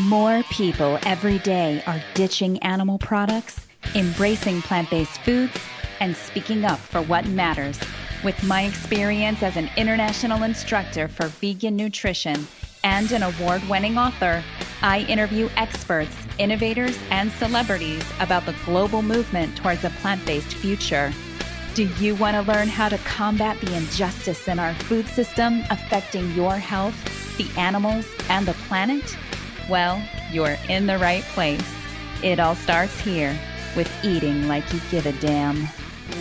More people every day are ditching animal products, embracing plant based foods, and speaking up for what matters. With my experience as an international instructor for vegan nutrition and an award winning author, I interview experts, innovators, and celebrities about the global movement towards a plant based future. Do you want to learn how to combat the injustice in our food system affecting your health, the animals, and the planet? Well, you're in the right place. It all starts here with Eating Like You Give a Damn.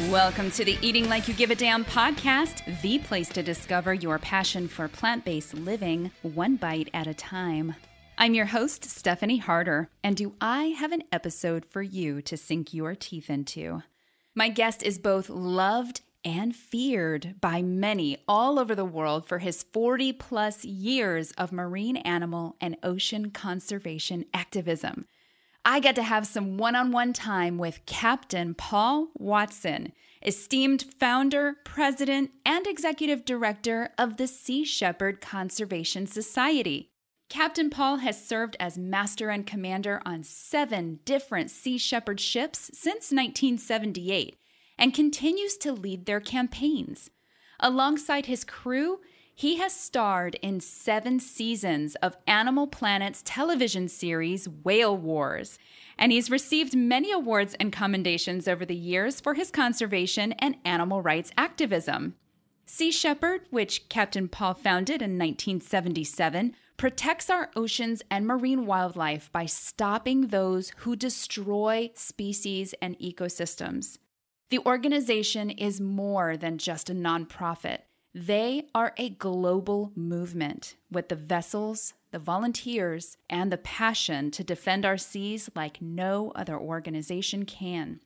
Welcome to the Eating Like You Give a Damn podcast, the place to discover your passion for plant based living one bite at a time. I'm your host, Stephanie Harter, and do I have an episode for you to sink your teeth into? My guest is both loved and feared by many all over the world for his 40 plus years of marine animal and ocean conservation activism. I got to have some one on one time with Captain Paul Watson, esteemed founder, president, and executive director of the Sea Shepherd Conservation Society. Captain Paul has served as master and commander on seven different Sea Shepherd ships since 1978 and continues to lead their campaigns. Alongside his crew, he has starred in seven seasons of Animal Planet's television series Whale Wars, and he's received many awards and commendations over the years for his conservation and animal rights activism. Sea Shepherd, which Captain Paul founded in 1977, protects our oceans and marine wildlife by stopping those who destroy species and ecosystems. The organization is more than just a nonprofit. They are a global movement with the vessels, the volunteers, and the passion to defend our seas like no other organization can.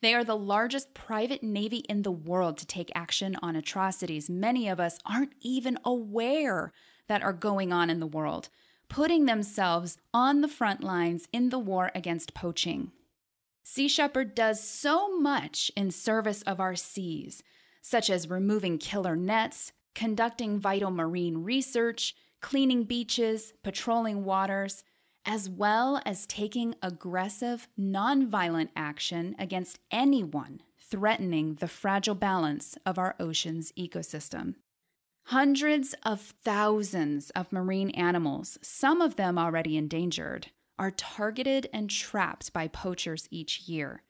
They are the largest private navy in the world to take action on atrocities many of us aren't even aware that are going on in the world, putting themselves on the front lines in the war against poaching. Sea Shepherd does so much in service of our seas, such as removing killer nets, conducting vital marine research, cleaning beaches, patrolling waters, as well as taking aggressive, nonviolent action against anyone threatening the fragile balance of our ocean's ecosystem. Hundreds of thousands of marine animals, some of them already endangered, are targeted and trapped by poachers each year.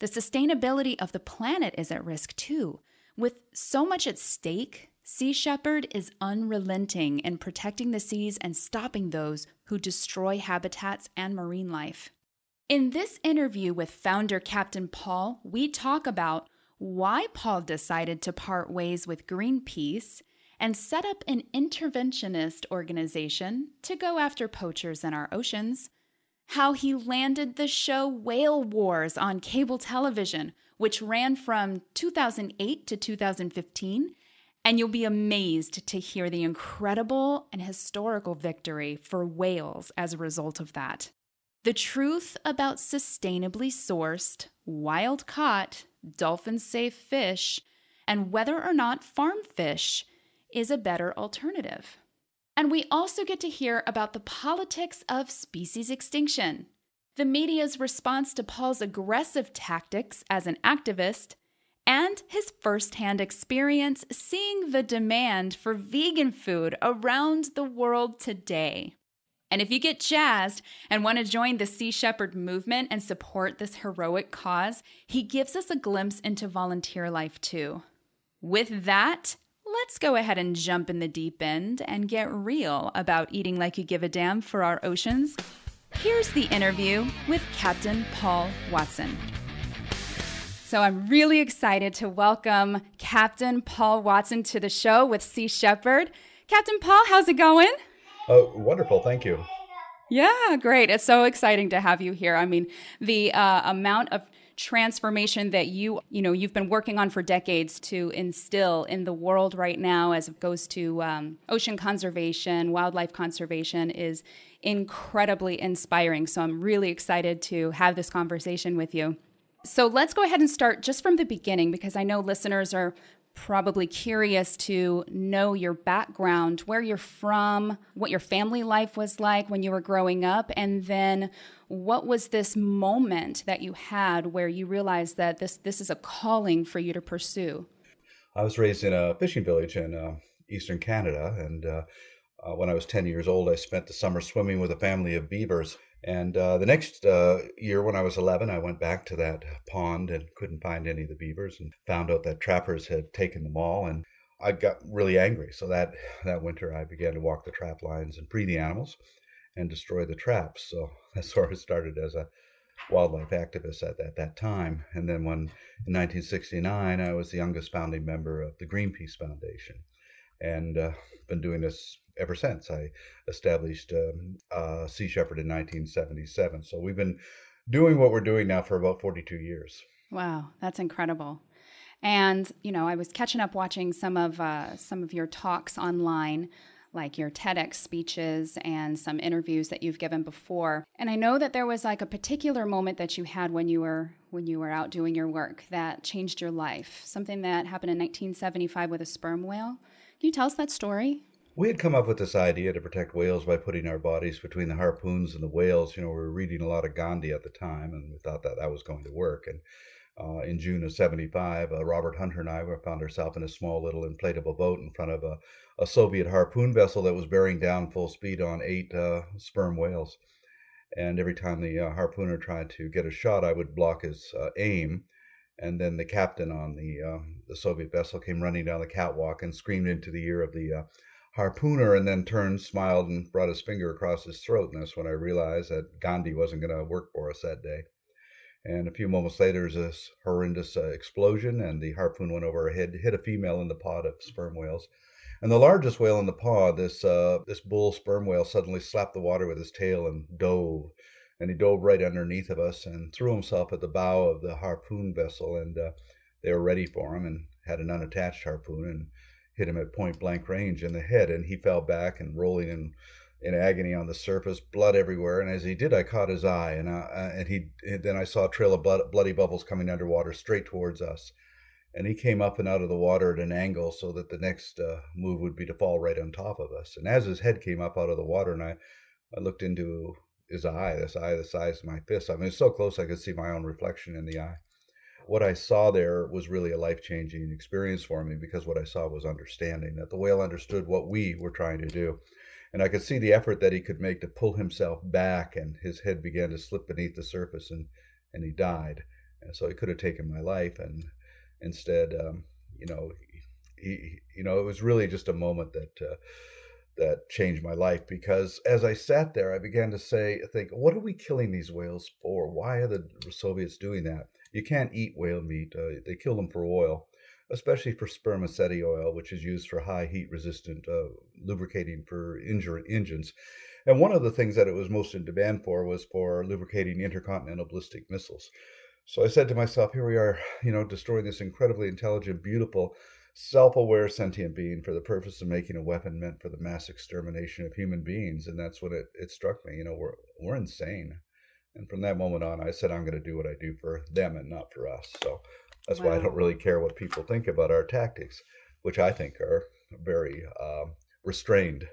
The sustainability of the planet is at risk too. With so much at stake, Sea Shepherd is unrelenting in protecting the seas and stopping those who destroy habitats and marine life. In this interview with founder Captain Paul, we talk about why Paul decided to part ways with Greenpeace and set up an interventionist organization to go after poachers in our oceans, how he landed the show Whale Wars on cable television, which ran from 2008 to 2015. And you'll be amazed to hear the incredible and historical victory for whales as a result of that. The truth about sustainably sourced, wild caught, dolphin safe fish, and whether or not farm fish is a better alternative. And we also get to hear about the politics of species extinction, the media's response to Paul's aggressive tactics as an activist, and his firsthand experience seeing the demand for vegan food around the world today. And if you get jazzed and want to join the Sea Shepherd movement and support this heroic cause, he gives us a glimpse into volunteer life too. With that, let's go ahead and jump in the deep end and get real about eating like you give a damn for our oceans. Here's the interview with Captain Paul Watson. So I'm really excited to welcome Captain Paul Watson to the show with Sea Shepherd. Captain Paul, how's it going? Oh, wonderful. Thank you. Yeah, great. It's so exciting to have you here. I mean, the uh, amount of transformation that you you know you've been working on for decades to instill in the world right now as it goes to um, ocean conservation wildlife conservation is incredibly inspiring. So i'm really excited to have this conversation with you. So let's go ahead and start just from the beginning because i know listeners are probably curious to know your background, where you're from, what your family life was like when you were growing up, and then what was this moment that you had where you realized that this this is a calling for you to pursue? I was raised in a fishing village in uh, eastern Canada, and uh, uh, when I was 10 years old, I spent the summer swimming with a family of beavers. And uh, the next uh, year, when I was 11, I went back to that pond and couldn't find any of the beavers and found out that trappers had taken them all. And I got really angry. So that, that winter, I began to walk the trap lines and free the animals and destroy the traps. So that sort of started as a wildlife activist at, at that time. And then when in 1969, I was the youngest founding member of the Greenpeace Foundation and uh, been doing this ever since. I established um, uh, Sea Shepherd in 1977. So we've been doing what we're doing now for about 42 years. Wow, that's incredible. And you know, I was catching up watching some of uh, some of your talks online, like your TEDx speeches and some interviews that you've given before. And I know that there was like a particular moment that you had when you were when you were out doing your work that changed your life. Something that happened in 1975 with a sperm whale. Can you tell us that story? We had come up with this idea to protect whales by putting our bodies between the harpoons and the whales. You know, we were reading a lot of Gandhi at the time, and we thought that that was going to work. And uh, in June of 75, uh, Robert Hunter and I found ourselves in a small little inflatable boat in front of a, a Soviet harpoon vessel that was bearing down full speed on eight uh, sperm whales. And every time the uh, harpooner tried to get a shot, I would block his uh, aim and then the captain on the uh, the Soviet vessel came running down the catwalk and screamed into the ear of the uh, harpooner, and then turned, smiled, and brought his finger across his throat. And that's when I realized that Gandhi wasn't going to work for us that day. And a few moments later, there's this horrendous uh, explosion, and the harpoon went over her head, hit a female in the pod of sperm whales. And the largest whale in the pod, this uh, this bull sperm whale, suddenly slapped the water with his tail and dove and he dove right underneath of us and threw himself at the bow of the harpoon vessel. And uh, they were ready for him and had an unattached harpoon and hit him at point blank range in the head. And he fell back and rolling in, in agony on the surface, blood everywhere. And as he did, I caught his eye, and uh and he and then I saw a trail of blood, bloody bubbles coming underwater straight towards us. And he came up and out of the water at an angle so that the next uh, move would be to fall right on top of us. And as his head came up out of the water, and I, I looked into his eye, this eye the size of my fist. I mean, so close I could see my own reflection in the eye. What I saw there was really a life changing experience for me because what I saw was understanding that the whale understood what we were trying to do. And I could see the effort that he could make to pull himself back, and his head began to slip beneath the surface, and, and he died. And so he could have taken my life, and instead, um, you know, he, you know, it was really just a moment that. Uh, that changed my life because as I sat there, I began to say, think, what are we killing these whales for? Why are the Soviets doing that? You can't eat whale meat. Uh, they kill them for oil, especially for spermaceti oil, which is used for high heat resistant uh, lubricating for engines. And one of the things that it was most in demand for was for lubricating intercontinental ballistic missiles. So I said to myself, here we are, you know, destroying this incredibly intelligent, beautiful, self-aware sentient being for the purpose of making a weapon meant for the mass extermination of human beings and that's what it, it struck me you know we're we're insane and from that moment on i said i'm going to do what i do for them and not for us. So that's wow. why i don't really care what people think about our tactics which i think are very um, restrained.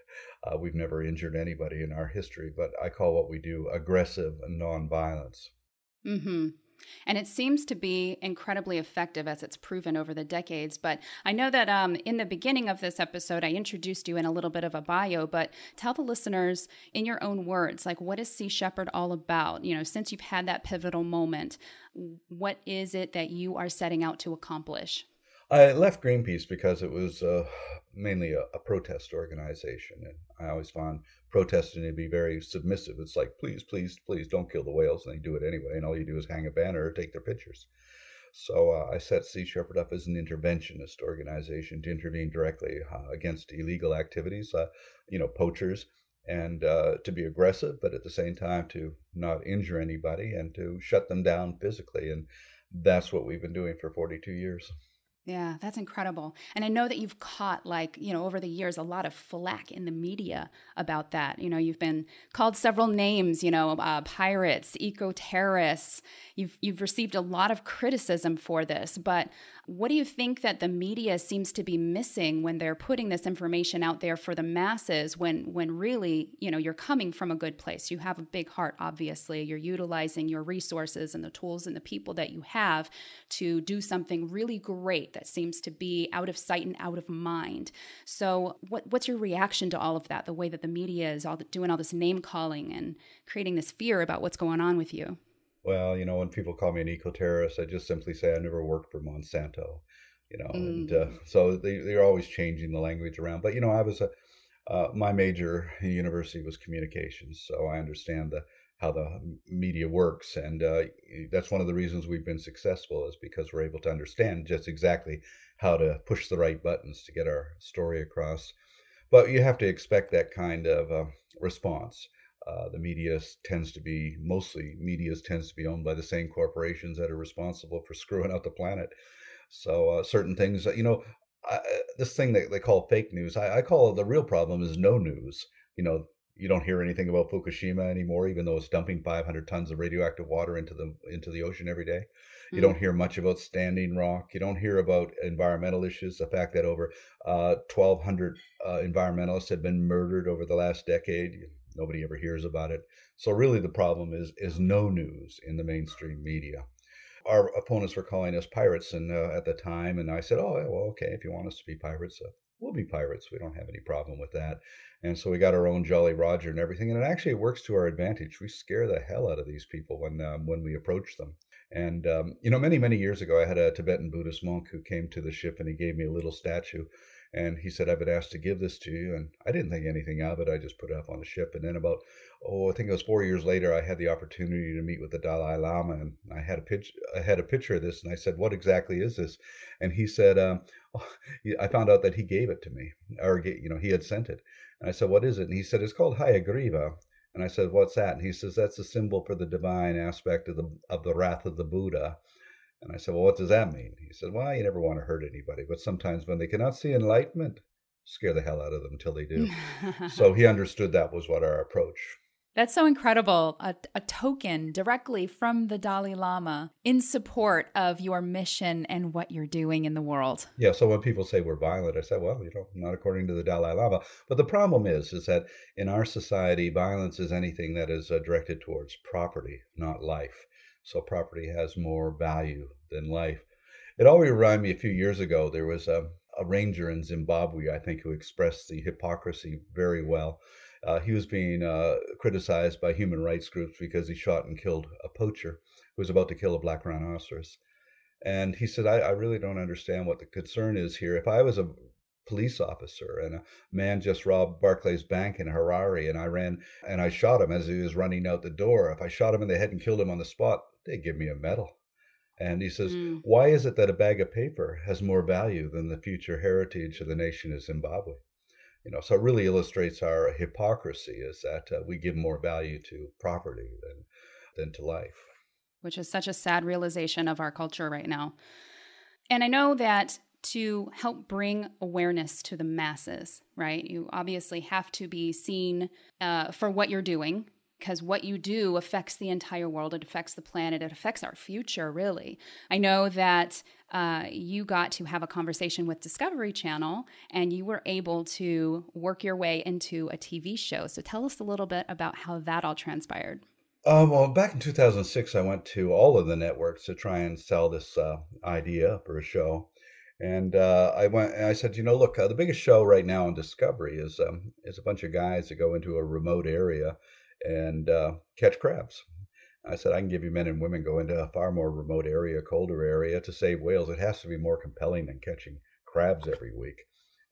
Uh, we've never injured anybody in our history but i call what we do aggressive and nonviolence. Mm-hmm and it seems to be incredibly effective as it's proven over the decades. But I know that um, in the beginning of this episode, I introduced you in a little bit of a bio, but tell the listeners in your own words, like what is Sea Shepherd all about? You know, since you've had that pivotal moment, what is it that you are setting out to accomplish? I left Greenpeace because it was uh, mainly a, a, protest organization, and I always found protesting to be very submissive. It's like, please, please, please, don't kill the whales, and they do it anyway, and all you do is hang a banner or take their pictures. So uh, I set Sea Shepherd up as an interventionist organization to intervene directly uh, against illegal activities, uh, you know, poachers, and uh, to be aggressive, but at the same time to not injure anybody and to shut them down physically. And that's what we've been doing for 42 years. Yeah, that's incredible. And I know that you've caught, like, you know, over the years, a lot of flack in the media about that. You know, you've been called several names, you know, uh, pirates, eco terrorists. You've, you've received a lot of criticism for this. But what do you think that the media seems to be missing when they're putting this information out there for the masses when, when really, you know, you're coming from a good place? You have a big heart, obviously. You're utilizing your resources and the tools and the people that you have to do something really great that seems to be out of sight and out of mind. So, what, what's your reaction to all of that? The way that the media is all doing all this name calling and creating this fear about what's going on with you. Well, you know, when people call me an eco terrorist, I just simply say I never worked for Monsanto. You know, mm. and uh, so they they're always changing the language around. But you know, I was a uh, my major in university was communications, so I understand the how the media works, and uh, that's one of the reasons we've been successful is because we're able to understand just exactly how to push the right buttons to get our story across. But you have to expect that kind of uh, response. Uh, the media tends to be mostly media tends to be owned by the same corporations that are responsible for screwing out the planet. So uh, certain things, you know, I, this thing that they call fake news, I, I call it the real problem is no news. You know, you don't hear anything about Fukushima anymore, even though it's dumping 500 tons of radioactive water into the into the ocean every day. You mm. don't hear much about Standing Rock. You don't hear about environmental issues. The fact that over uh, 1,200 uh, environmentalists have been murdered over the last decade. Nobody ever hears about it. So really, the problem is is no news in the mainstream media. Our opponents were calling us pirates, and uh, at the time, and I said, "Oh, well, okay, if you want us to be pirates, uh, we'll be pirates. We don't have any problem with that." And so we got our own Jolly Roger and everything, and it actually works to our advantage. We scare the hell out of these people when um, when we approach them. And um, you know, many many years ago, I had a Tibetan Buddhist monk who came to the ship, and he gave me a little statue and he said, I've been asked to give this to you. And I didn't think anything of it. I just put it up on the ship. And then about, oh, I think it was four years later, I had the opportunity to meet with the Dalai Lama. And I had a pitch, I had a picture of this. And I said, what exactly is this? And he said, um, oh, I found out that he gave it to me or, you know, he had sent it. And I said, what is it? And he said, it's called Hayagriva. And I said, what's that? And he says, that's a symbol for the divine aspect of the, of the wrath of the Buddha. And I said, Well, what does that mean? He said, Well, you never want to hurt anybody, but sometimes when they cannot see enlightenment, scare the hell out of them until they do. so he understood that was what our approach. That's so incredible. A, a, token directly from the Dalai Lama in support of your mission and what you're doing in the world. Yeah. So when people say we're violent, I say, well, you know, not according to the Dalai Lama. But the problem is, is that in our society, violence is anything that is uh, directed towards property, not life. So property has more value than life. It always reminded me a few years ago, there was a, a ranger in Zimbabwe, I think, who expressed the hypocrisy very well. Uh, he was being uh, criticized by human rights groups because he shot and killed a poacher who was about to kill a black rhinoceros. And he said, I, I really don't understand what the concern is here. If I was a police officer and a man just robbed Barclays Bank in Harare and I ran and I shot him as he was running out the door. If I shot him in the head and killed him on the spot, they'd give me a medal. And he says, mm. Why is it that a bag of paper has more value than the future heritage of the nation of Zimbabwe? You know, so it really illustrates our hypocrisy is that uh, we give more value to property than, than to life. Which is such a sad realization of our culture right now. And I know that to help bring awareness to the masses, right? You obviously have to be seen uh, for what you're doing because what you do affects the entire world. It affects the planet. It affects our future, really. I know that uh, you got to have a conversation with Discovery Channel and you were able to work your way into a TV show. So tell us a little bit about how that all transpired. Uh, well, back in 2006, I went to all of the networks to try and sell this uh, idea for a show. And uh, I went and I said, you know, look, uh, the biggest show right now on Discovery is um, is a bunch of guys that go into a remote area and uh, catch crabs. I said, I can give you men and women go into a far more remote area, colder area to save whales. It has to be more compelling than catching crabs every week.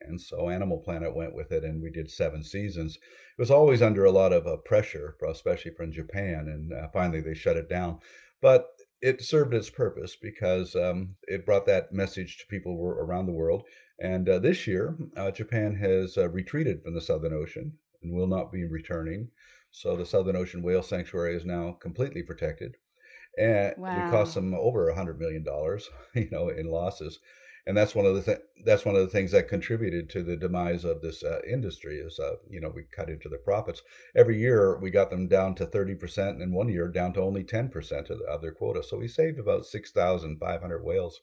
And so Animal Planet went with it, and we did seven seasons. It was always under a lot of uh, pressure, especially from Japan, and uh, finally they shut it down. But it served its purpose because um, it brought that message to people around the world. And uh, this year, uh, Japan has uh, retreated from the Southern Ocean and will not be returning. So the Southern Ocean Whale Sanctuary is now completely protected. And wow. it cost them over a hundred million dollars, you know, in losses. And that's one of the th- that's one of the things that contributed to the demise of this uh, industry is uh, you know we cut into the profits. Every year we got them down to 30% and in one year down to only 10% of, the, of their quota. So we saved about 6500 whales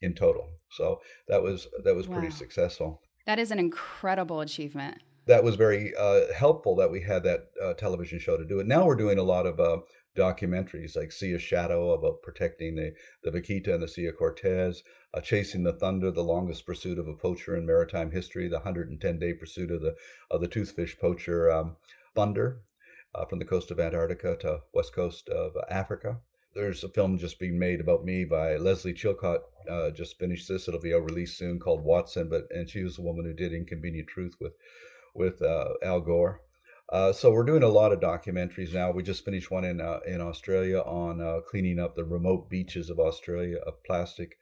in total. So that was that was wow. pretty successful. That is an incredible achievement that was very uh, helpful that we had that uh, television show to do it now we're doing a lot of uh, documentaries like Sea of Shadow about protecting the, the Vaquita and the Sea of Cortez, uh, Chasing the Thunder, the longest pursuit of a poacher in maritime history, the 110 day pursuit of the of the toothfish poacher um, Thunder uh, from the coast of Antarctica to west coast of Africa. There's a film just being made about me by Leslie Chilcott. Uh, just finished this; it'll be a release soon, called Watson. But and she was the woman who did Inconvenient Truth with with uh, Al Gore. Uh, so we're doing a lot of documentaries now. We just finished one in uh, in Australia on cleaning up the remote beaches of Australia of plastic,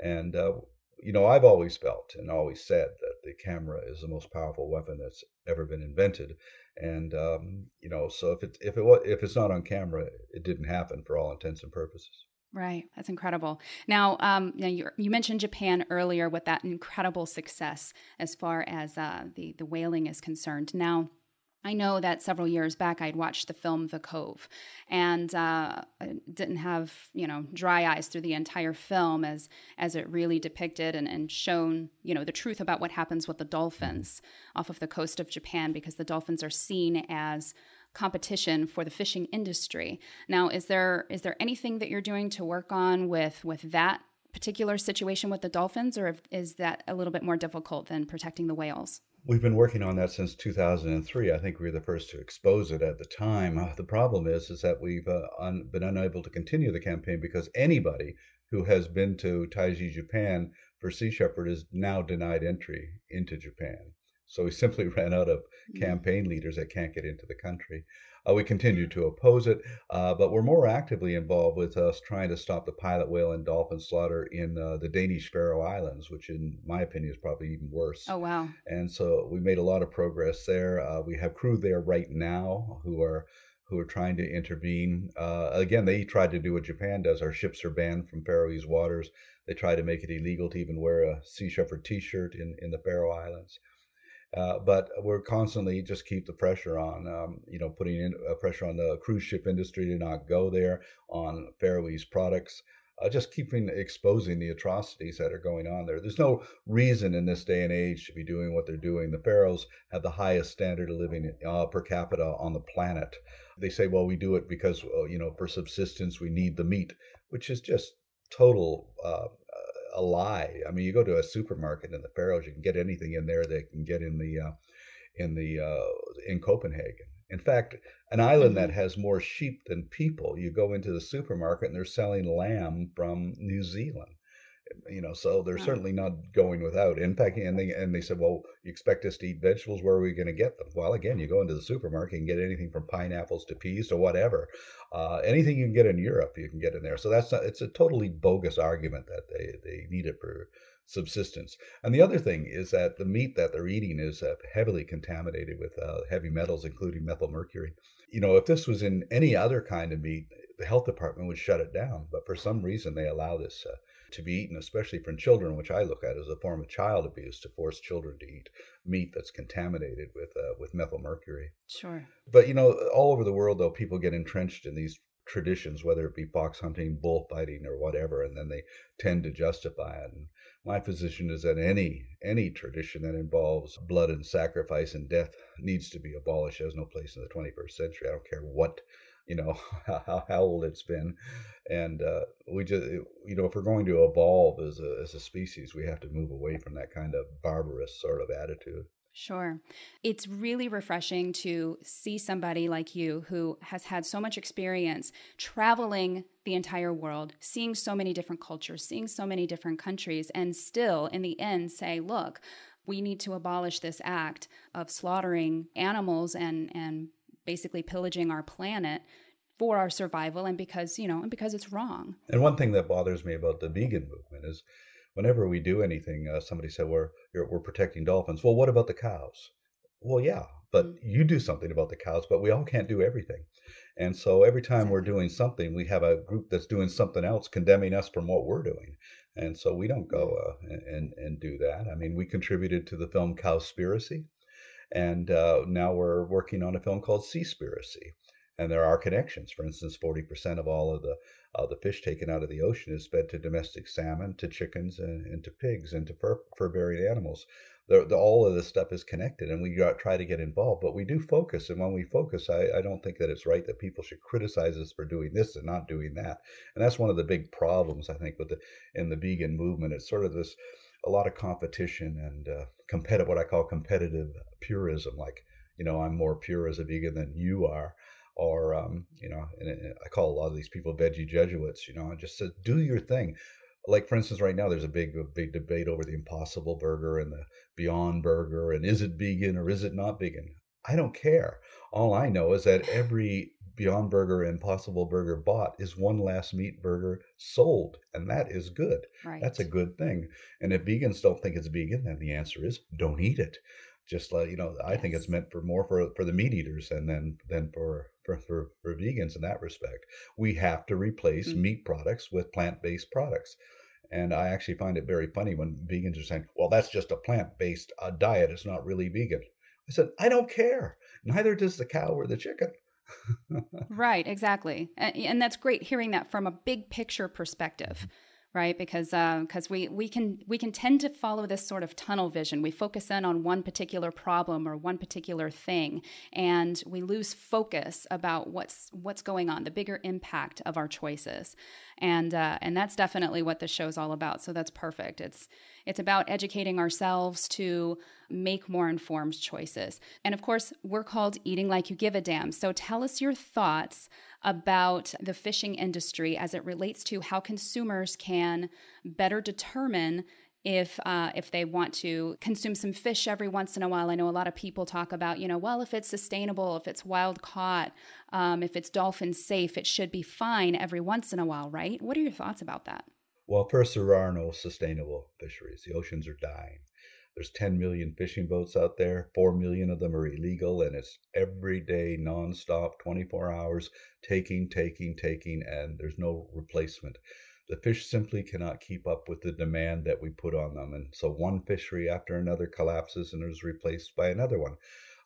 and you know I've always felt and always said that the camera is the most powerful weapon that's ever been invented, and um, you know so if it if it was if it's not on camera, it didn't happen for all intents and purposes. Right, that's incredible. Now, um, you, you, mentioned Japan earlier with that incredible success as far as uh, the the whaling is concerned. Now I know that several years back I'd watched the film The Cove, and uh, didn't have you know dry eyes through the entire film as as it really depicted and, and shown you know the truth about what happens with the dolphins off of the coast of Japan because the dolphins are seen as competition for the fishing industry. Now, is there is there anything that you're doing to work on with with that particular situation with the dolphins, or is that a little bit more difficult than protecting the whales? We've been working on that since 2003. I think we were the first to expose it at the time. Uh, the problem is, is that we've uh, un- been unable to continue the campaign because anybody who has been to Taiji, Japan for Sea Shepherd is now denied entry into Japan. So we simply ran out of mm. campaign leaders that can't get into the country. Uh, we continue to oppose it, uh, but we're more actively involved with us trying to stop the pilot whale and dolphin slaughter in uh, the Danish Faroe Islands, which, in my opinion, is probably even worse. Oh, wow. And so we made a lot of progress there. Uh, we have crew there right now who are who are trying to intervene. Uh, again, they tried to do what Japan does. Our ships are banned from Faroese waters. They try to make it illegal to even wear a Sea Shepherd T-shirt in, in the Faroe Islands. Uh, but we're constantly just keep the pressure on, um, you know, putting in uh, pressure on the cruise ship industry to not go there, on Faroese products, uh, just keeping exposing the atrocities that are going on there. There's no reason in this day and age to be doing what they're doing. The Faroes have the highest standard of living uh, per capita on the planet. They say, well, we do it because, you know, for subsistence, we need the meat, which is just total uh, a lie. I mean, you go to a supermarket in the Faroes, you can get anything in there that can get in the uh, in the uh, in Copenhagen. In fact, an island that mm-hmm. has more sheep than people, you go into the supermarket and they're selling lamb from New Zealand you know so they're certainly not going without. In fact and they and they said well you expect us to eat vegetables where are we going to get them? Well again you go into the supermarket and get anything from pineapples to peas to whatever uh, anything you can get in europe you can get in there. So that's not, it's a totally bogus argument that they they need it for subsistence. And the other thing is that the meat that they're eating is uh, heavily contaminated with uh, heavy metals including methyl mercury. You know if this was in any other kind of meat the health department would shut it down but for some reason they allow this uh, to be eaten, especially from children, which I look at as a form of child abuse to force children to eat meat that's contaminated with uh, with methyl mercury. Sure. But you know, all over the world, though, people get entrenched in these traditions, whether it be fox hunting, bullfighting, or whatever, and then they tend to justify it. And my position is that any any tradition that involves blood and sacrifice and death needs to be abolished. Has no place in the 21st century. I don't care what you know how, how old it's been and uh, we just you know if we're going to evolve as a, as a species we have to move away from that kind of barbarous sort of attitude Sure. It's really refreshing to see somebody like you who has had so much experience traveling the entire world, seeing so many different cultures, seeing so many different countries, and still in the end say, look, we need to abolish this act of slaughtering animals and, and basically pillaging our planet for our survival and because you know and because it's wrong. And one thing that bothers me about the vegan movement is whenever we do anything uh, somebody said we're we're protecting dolphins. Well what about the cows? Well yeah but mm-hmm. you do something about the cows but we all can't do everything. And so every time exactly. we're doing something we have a group that's doing something else condemning us from what we're doing. And so we don't go uh, and, and do that. I mean, we contributed to the film Cowspiracy, and uh, now we're working on a film called Seaspiracy. And there are connections. For instance, 40% of all of the uh, the fish taken out of the ocean is fed to domestic salmon, to chickens, and, and to pigs, and to fur, fur-bearing animals. The, the, all of this stuff is connected, and we got, try to get involved. But we do focus, and when we focus, I, I don't think that it's right that people should criticize us for doing this and not doing that. And that's one of the big problems I think with the in the vegan movement. It's sort of this a lot of competition and uh, competitive, what I call competitive purism. Like, you know, I'm more pure as a vegan than you are or um, you know, I call a lot of these people veggie Jesuits. You know, and just said, do your thing. Like for instance, right now there's a big, big debate over the Impossible Burger and the Beyond Burger, and is it vegan or is it not vegan? I don't care. All I know is that every Beyond Burger and Impossible Burger bought is one last meat burger sold, and that is good. Right. That's a good thing. And if vegans don't think it's vegan, then the answer is don't eat it just like you know i yes. think it's meant for more for for the meat eaters and then than for for, for, for vegans in that respect we have to replace mm-hmm. meat products with plant-based products and i actually find it very funny when vegans are saying well that's just a plant-based uh, diet it's not really vegan i said i don't care neither does the cow or the chicken right exactly. And, and, that's great hearing that from a big picture perspective right? Because because uh, we we can we can tend to follow this sort of tunnel vision. We focus in on one particular problem or one particular thing and we lose focus about what's what's going on the bigger impact of our choices. And uh, and that's definitely what this show's all about so that's perfect. It's it's about educating ourselves to make more informed choices. And of course we're called eating like you give a damn. So tell us your thoughts about the fishing industry as it relates to how consumers can better determine if uh, if they want to consume some fish every once in a while. I know a lot of people talk about, you know, well, if it's sustainable, if it's wild caught, um, if it's dolphin safe, it should be fine every once in a while, right? What are your thoughts about that? Well, first, there are no sustainable fisheries. The oceans are dying. There's 10 million fishing boats out there. 4 million of them are illegal, and it's every day, nonstop, 24 hours, taking, taking, taking, and there's no replacement. The fish simply cannot keep up with the demand that we put on them. And so one fishery after another collapses and is replaced by another one.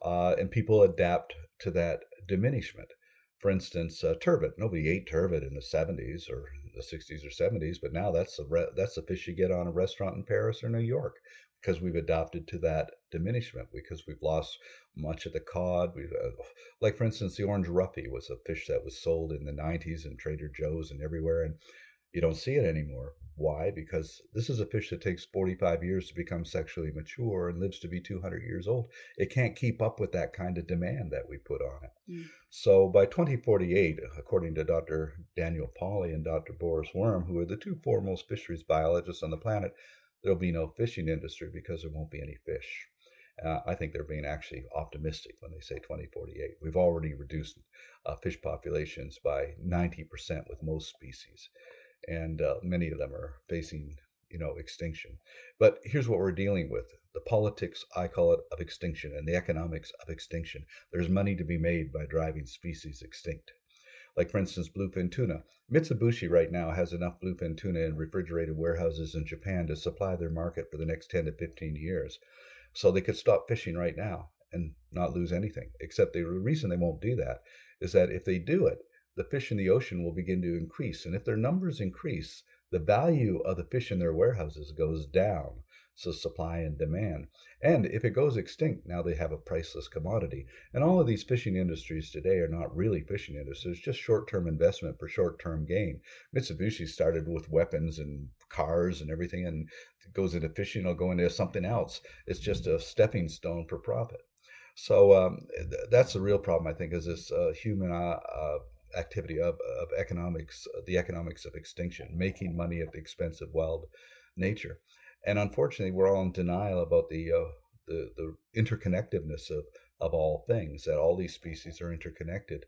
Uh, and people adapt to that diminishment. For instance, uh, turbot. Nobody ate turbot in the 70s or the 60s or 70s, but now that's the re- that's a fish you get on a restaurant in Paris or New York because we've adopted to that diminishment because we've lost much of the cod. We've, uh, like for instance, the orange roughy was a fish that was sold in the 90s in Trader Joe's and everywhere, and you don't see it anymore. Why? Because this is a fish that takes 45 years to become sexually mature and lives to be 200 years old. It can't keep up with that kind of demand that we put on it. Mm. So by 2048, according to Dr. Daniel Pauly and Dr. Boris Worm, who are the two foremost fisheries biologists on the planet, there'll be no fishing industry because there won't be any fish. Uh, I think they're being actually optimistic when they say 2048. We've already reduced uh, fish populations by 90% with most species, and uh, many of them are facing, you know, extinction. But here's what we're dealing with: the politics, I call it, of extinction, and the economics of extinction. There's money to be made by driving species extinct like for instance bluefin tuna. Mitsubishi right now has enough bluefin tuna in refrigerated warehouses in Japan to supply their market for the next 10 to 15 years. So they could stop fishing right now and not lose anything. Except the reason they won't do that is that if they do it, the fish in the ocean will begin to increase. And if their numbers increase, the value of the fish in their warehouses goes down. So supply and demand. And if it goes extinct, now they have a priceless commodity. And all of these fishing industries today are not really fishing industries, just short term investment for short term gain. Mitsubishi started with weapons and cars and everything and goes into fishing, it'll go into something else. It's just a stepping stone for profit. So um, th- that's the real problem, I think, is this uh, human uh, uh, activity of, of economics, the economics of extinction, making money at the expense of wild nature and unfortunately, we're all in denial about the uh, the, the interconnectedness of of all things. That all these species are interconnected.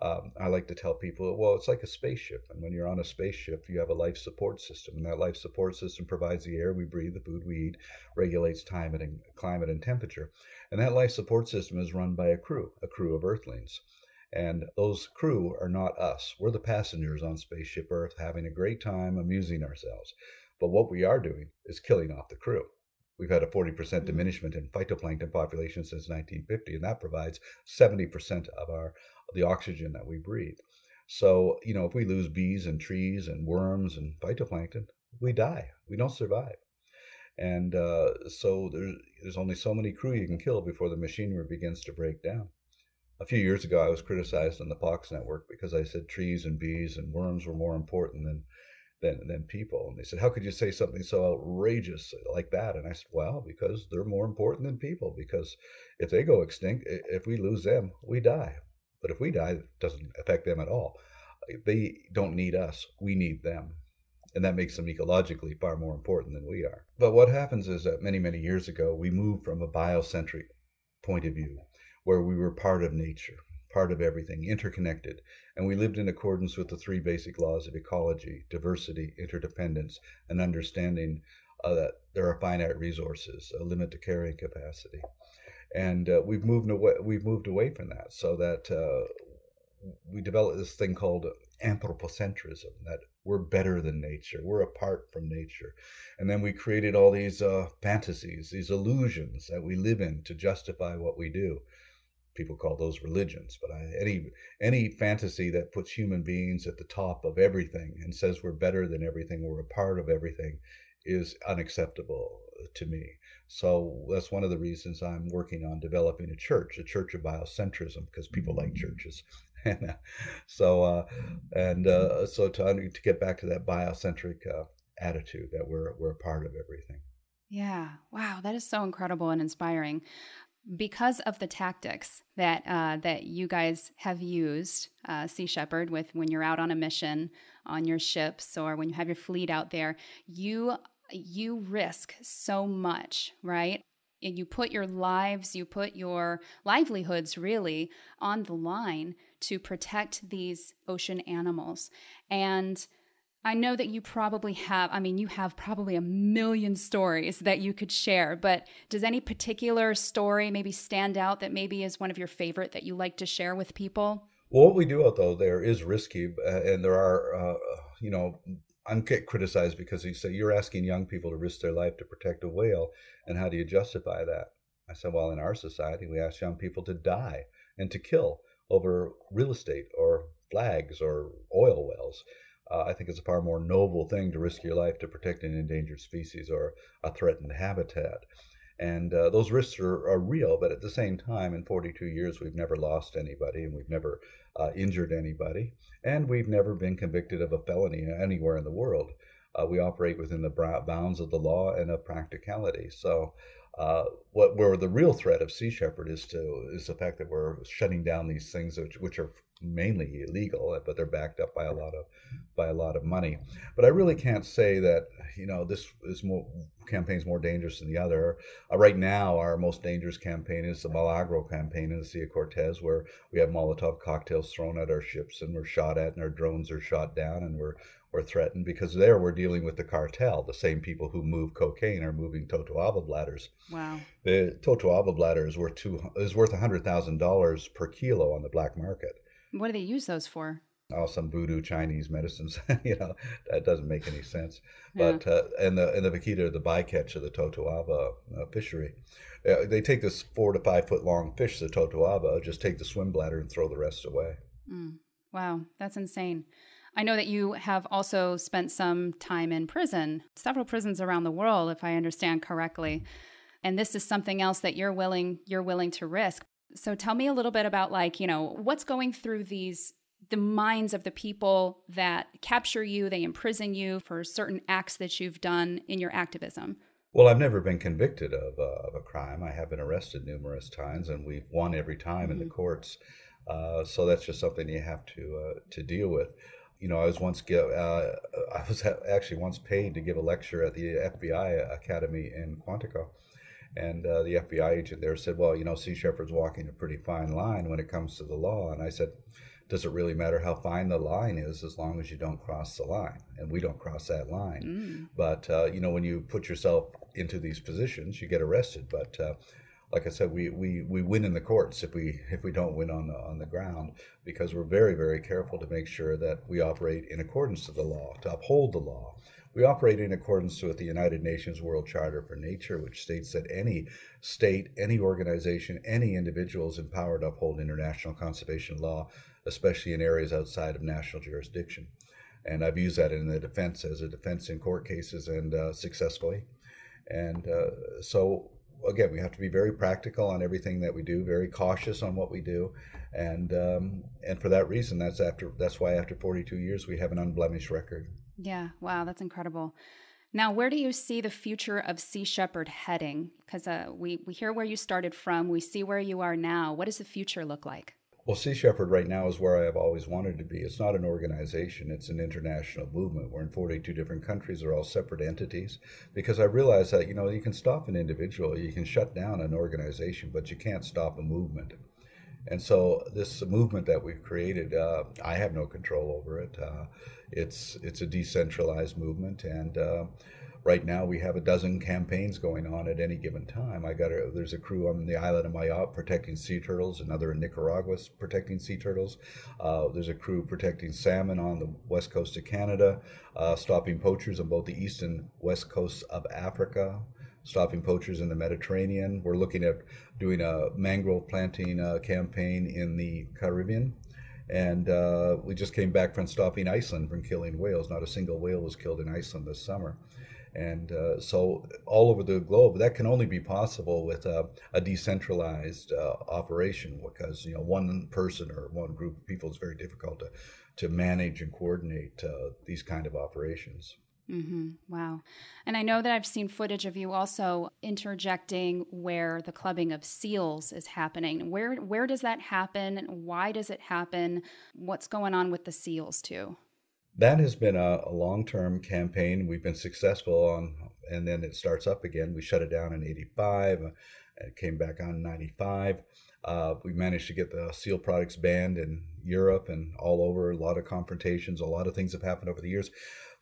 Um, I like to tell people, well, it's like a spaceship, and when you're on a spaceship, you have a life support system, and that life support system provides the air we breathe, the food we eat, regulates climate and climate and temperature, and that life support system is run by a crew, a crew of Earthlings. And those crew are not us. We're the passengers on Spaceship Earth having a great time amusing ourselves. But what we are doing is killing off the crew. We've had a 40% Mm-hmm. diminishment in phytoplankton population since 1950, and that provides 70% of our the oxygen that we breathe. So, you know, if we lose bees and trees and worms and phytoplankton, we die. We don't survive. And uh, so there's, there's only so many crew you can kill before the machinery begins to break down. A few years ago, I was criticized on the Fox network because I said trees and bees and worms were more important than, than, than people. And they said, How could you say something so outrageous like that? And I said, Well, because they're more important than people. Because if they go extinct, if we lose them, we die. But if we die, it doesn't affect them at all. They don't need us, we need them and that makes them ecologically far more important than we are. But what happens is that many, many years ago, we moved from a biocentric point of view where we were part of nature, part of everything, interconnected, and we lived in accordance with the three basic laws of ecology diversity, interdependence, and understanding uh, that there are finite resources, a limit to carrying capacity. And uh, we've moved away. We've moved away from that, so that uh, we developed this thing called anthropocentrism that we're better than nature we're apart from nature and then we created all these uh, fantasies these illusions that we live in to justify what we do people call those religions but I, any any fantasy that puts human beings at the top of everything and says we're better than everything we're a part of everything is unacceptable to me so that's one of the reasons i'm working on developing a church a church of biocentrism because people like churches and so uh, and uh, so to to get back to that biocentric uh, attitude that we're we're a part of everything. Yeah, wow, that is so incredible and inspiring. Because of the tactics that uh, that you guys have used, uh, Sea Shepherd, with when you're out on a mission on your ships or when you have your fleet out there, you you risk so much, right? And you put your lives, you put your livelihoods really on the line to protect these ocean animals. And I know that you probably have, I mean, you have probably a million stories that you could share, but does any particular story maybe stand out that maybe is one of your favorite that you like to share with people? Well, what we do out though there is risky, uh, and there are, uh, you know, I'm get criticized because you say you're asking young people to risk their life to protect a whale, and how do you justify that? I said, well, in our society, we ask young people to die and to kill over real estate or flags or oil wells. Uh, I think it's a far more noble thing to risk your life to protect an endangered species or a threatened habitat. And uh, those risks are, are, real, but at the same time, in 42 years, we've never lost anybody and we've never uh, injured anybody, and we've never been convicted of a felony anywhere in the world. Uh, we operate within the bounds of the law and of practicality. So, uh, what where the real threat of Sea Shepherd is to is the fact that we're shutting down these things which, which are mainly illegal, but they're backed up by a lot of by a lot of money. But I really can't say that you know this is more campaign is more dangerous than the other. Uh, right now, our most dangerous campaign is the Milagro campaign in the Sea of Cortez, where we have Molotov cocktails thrown at our ships and we're shot at, and our drones are shot down, and we're we're threatened because there we're dealing with the cartel. The same people who move cocaine are moving totoaba bladders. Wow. The totoaba bladder is worth two is worth hundred thousand dollars per kilo on the black market. What do they use those for? Oh, some voodoo Chinese medicines. you know that doesn't make any sense. But yeah. uh, and the and the vaquita, the bycatch of the totoaba uh, fishery, uh, they take this four to five foot long fish, the totoaba, just take the swim bladder and throw the rest away. Mm. Wow, that's insane. I know that you have also spent some time in prison, several prisons around the world, if I understand correctly. And this is something else that you're willing you're willing to risk. So tell me a little bit about like, you know, what's going through these the minds of the people that capture you, they imprison you for certain acts that you've done in your activism. Well, I've never been convicted of, uh, of a crime. I have been arrested numerous times, and we've won every time mm-hmm. in the mm-hmm. courts. Uh, so that's just something you have to uh, to deal with you know, I was once give, uh, I was actually once paid to give a lecture at the FBI Academy in Quantico, and uh, the FBI agent there said, "Well, you know, Sea Shepherd's walking a pretty fine line when it comes to the law." And I said, "Does it really matter how fine the line is, as long as you don't cross the line?" And we don't cross that line. Mm. But uh, you know, when you put yourself into these positions, you get arrested. But uh, like I said, we, we, we win in the courts if we if we don't win on the on the ground because we're very very careful to make sure that we operate in accordance to the law to uphold the law. We operate in accordance with the United Nations World Charter for Nature, which states that any state, any organization, any individual is empowered to uphold international conservation law, especially in areas outside of national jurisdiction. And I've used that in the defense as a defense in court cases and uh, successfully. And uh, so again, we have to be very practical on everything that we do, very cautious on what we do, and um, and for that reason, that's after that's why after 42 years we have an unblemished record. Yeah, wow, that's incredible. Now, where do you see the future of Sea Shepherd heading? Because uh, we we hear where you started from, we see where you are now. What does the future look like? Well, Sea Shepherd right now is where I have always wanted to be. It's not an organization, it's an international movement. We're in 42 different countries, they're all separate entities. Because I realize that, you know, you can stop an individual, you can shut down an organization, but you can't stop a movement. And so this movement that we've created, uh, I have no control over it. Uh, it's it's a decentralized movement, and uh, right now we have a dozen campaigns going on at any given time. I got a, there's a crew on the island of Mayotte protecting sea turtles, another in Nicaragua protecting sea turtles. Uh, there's a crew protecting salmon on the west coast of Canada, uh, stopping poachers on both the east and west coasts of Africa. Stopping poachers in the Mediterranean. We're looking at doing a mangrove planting uh, campaign in the Caribbean. And uh, we just came back from stopping Iceland from killing whales. Not a single whale was killed in Iceland this summer. And uh, so, all over the globe, that can only be possible with a, a decentralized uh, operation because you know one person or one group of people is very difficult to to manage and coordinate uh, these kind of operations. Mm-hmm. Wow. And I know that I've seen footage of you also interjecting where the clubbing of seals is happening. Where where does that happen? Why does it happen? What's going on with the seals too? that has been a, a long-term campaign. We've been successful on, and then it starts up again. We shut it down in '85. Uh, it came back on '95. Uh, we managed to get the seal products banned in Europe and all over. A lot of confrontations, a lot of things have happened over the years.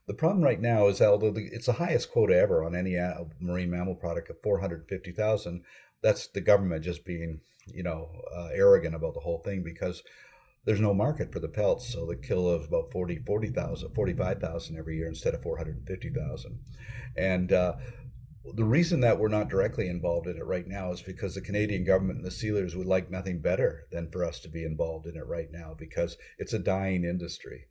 The problem right now is although it's the highest quota ever on any marine mammal product of 450,000, that's the government just being, you know, uh, arrogant about the whole thing because there's no market for the pelts, so the kill of about 40, 40,000, 45,000 every year instead of 450,000. And uh, the reason that we're not directly involved in it right now is because the Canadian government and the sealers would like nothing better than for us to be involved in it right now because it's a dying industry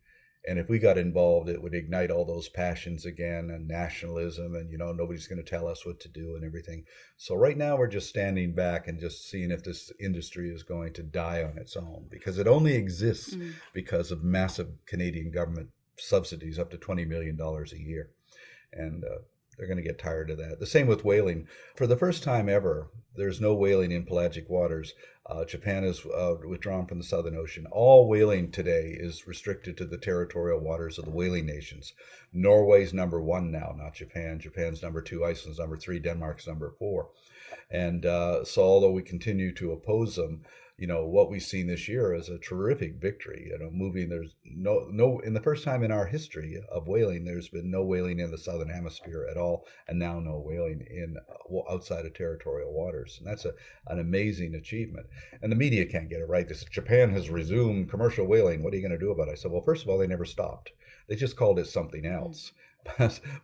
and if we got involved it would ignite all those passions again and nationalism and you know nobody's going to tell us what to do and everything so right now we're just standing back and just seeing if this industry is going to die on its own because it only exists mm. because of massive canadian government subsidies up to 20 million dollars a year and uh, they're going to get tired of that. The same with whaling. For the first time ever, there's no whaling in pelagic waters. Uh, Japan is uh, withdrawn from the Southern Ocean. All whaling today is restricted to the territorial waters of the whaling nations. Norway's number one now, not Japan. Japan's number two, Iceland's number three, Denmark's number four. And uh, so, although we continue to oppose them, you know what we've seen this year is a terrific victory. You know, moving there's no no in the first time in our history of whaling, there's been no whaling in the southern hemisphere at all, and now no whaling in uh, outside of territorial waters, and that's a an amazing achievement. And the media can't get it right. This Japan has resumed commercial whaling. What are you going to do about it? I said, well, first of all, they never stopped. They just called it something else.